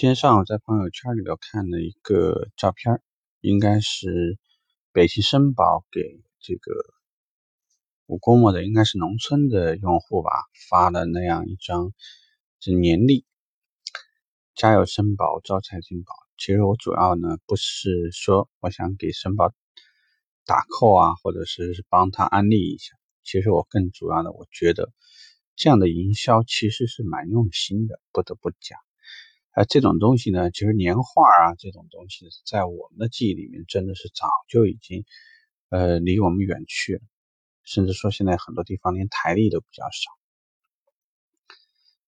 今天上午在朋友圈里头看了一个照片，应该是北汽绅宝给这个我估摸的，应该是农村的用户吧，发的那样一张这年历。家有绅宝，招财进宝。其实我主要呢不是说我想给绅宝打 call 啊，或者是帮他安利一下。其实我更主要的，我觉得这样的营销其实是蛮用心的，不得不讲。啊，这种东西呢，其实年画啊，这种东西在我们的记忆里面真的是早就已经，呃，离我们远去了。甚至说现在很多地方连台历都比较少。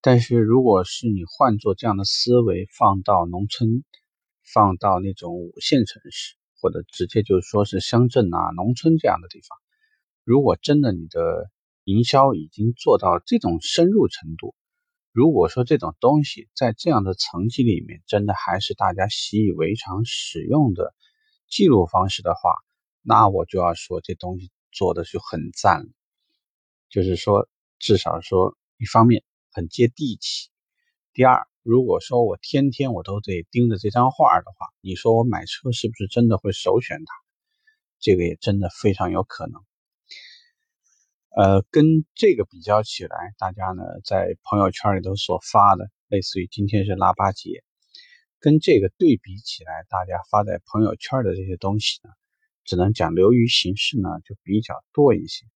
但是如果是你换做这样的思维，放到农村，放到那种五线城市，或者直接就是说是乡镇啊、农村这样的地方，如果真的你的营销已经做到这种深入程度，如果说这种东西在这样的层级里面，真的还是大家习以为常使用的记录方式的话，那我就要说这东西做的就很赞。就是说，至少说一方面很接地气。第二，如果说我天天我都得盯着这张画的话，你说我买车是不是真的会首选它？这个也真的非常有可能。呃，跟这个比较起来，大家呢在朋友圈里头所发的，类似于今天是腊八节，跟这个对比起来，大家发在朋友圈的这些东西呢，只能讲流于形式呢，就比较多一些。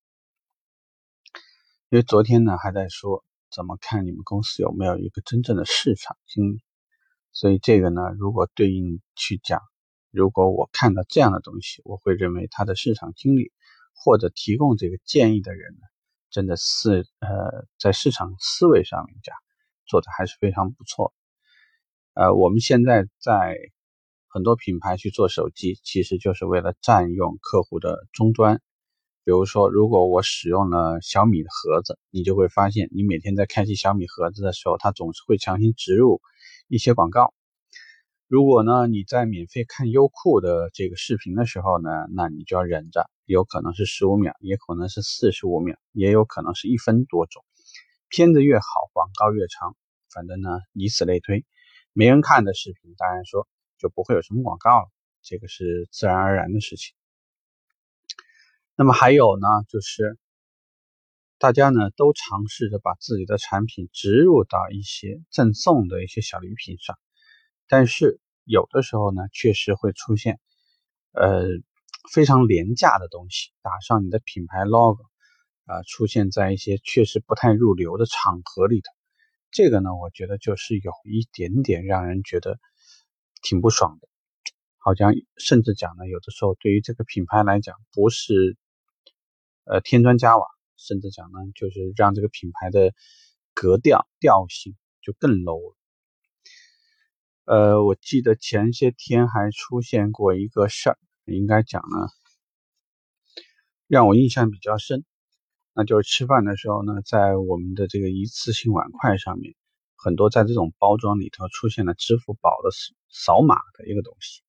因为昨天呢还在说怎么看你们公司有没有一个真正的市场经理，所以这个呢，如果对应去讲，如果我看到这样的东西，我会认为他的市场经理。或者提供这个建议的人呢，真的是呃，在市场思维上面讲，做的还是非常不错。呃，我们现在在很多品牌去做手机，其实就是为了占用客户的终端。比如说，如果我使用了小米的盒子，你就会发现，你每天在开启小米盒子的时候，它总是会强行植入一些广告。如果呢，你在免费看优酷的这个视频的时候呢，那你就要忍着，有可能是十五秒，也可能是四十五秒，也有可能是一分多钟。片子越好，广告越长，反正呢，以此类推，没人看的视频，当然说就不会有什么广告了，这个是自然而然的事情。那么还有呢，就是大家呢都尝试着把自己的产品植入到一些赠送的一些小礼品上。但是有的时候呢，确实会出现，呃，非常廉价的东西，打上你的品牌 logo，啊，出现在一些确实不太入流的场合里头，这个呢，我觉得就是有一点点让人觉得挺不爽的，好像甚至讲呢，有的时候对于这个品牌来讲，不是呃添砖加瓦，甚至讲呢，就是让这个品牌的格调调性就更 low 了。呃，我记得前些天还出现过一个事儿，应该讲呢，让我印象比较深。那就是吃饭的时候呢，在我们的这个一次性碗筷上面，很多在这种包装里头出现了支付宝的扫码的一个东西。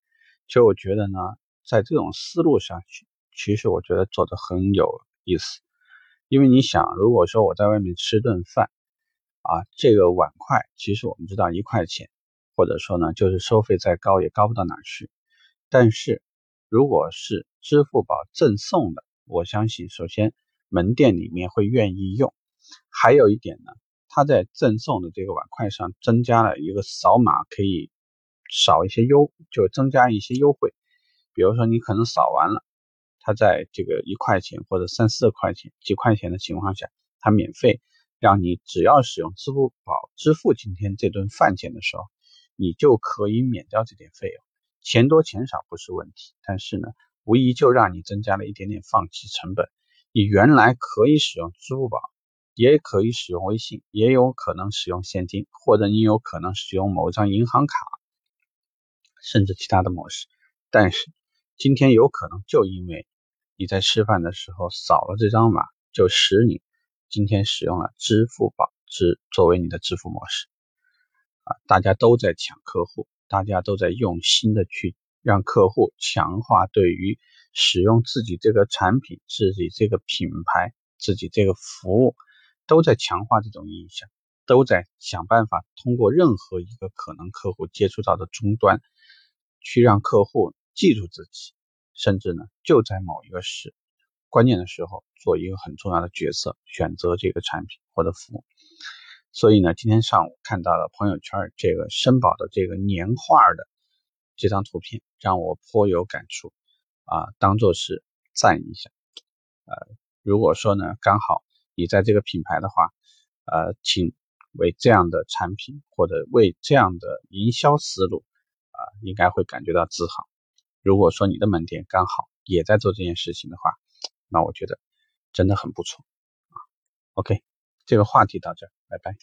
其实我觉得呢，在这种思路上去，其实我觉得做的很有意思。因为你想，如果说我在外面吃顿饭，啊，这个碗筷其实我们知道一块钱。或者说呢，就是收费再高也高不到哪去。但是，如果是支付宝赠送的，我相信首先门店里面会愿意用。还有一点呢，它在赠送的这个碗筷上增加了一个扫码，可以少一些优，就增加一些优惠。比如说你可能扫完了，它在这个一块钱或者三四块钱、几块钱的情况下，它免费让你只要使用支付宝支付今天这顿饭钱的时候。你就可以免掉这点费用，钱多钱少不是问题，但是呢，无疑就让你增加了一点点放弃成本。你原来可以使用支付宝，也可以使用微信，也有可能使用现金，或者你有可能使用某张银行卡，甚至其他的模式。但是今天有可能就因为你在吃饭的时候扫了这张码，就使你今天使用了支付宝支作为你的支付模式。大家都在抢客户，大家都在用心的去让客户强化对于使用自己这个产品、自己这个品牌、自己这个服务，都在强化这种印象。都在想办法通过任何一个可能客户接触到的终端，去让客户记住自己，甚至呢就在某一个时关键的时候做一个很重要的角色，选择这个产品或者服务。所以呢，今天上午看到了朋友圈这个申宝的这个年画的这张图片，让我颇有感触啊，当做是赞一下。呃，如果说呢，刚好你在这个品牌的话，呃，请。为这样的产品或者为这样的营销思路啊，应该会感觉到自豪。如果说你的门店刚好也在做这件事情的话，那我觉得真的很不错啊。OK，这个话题到这儿，拜拜。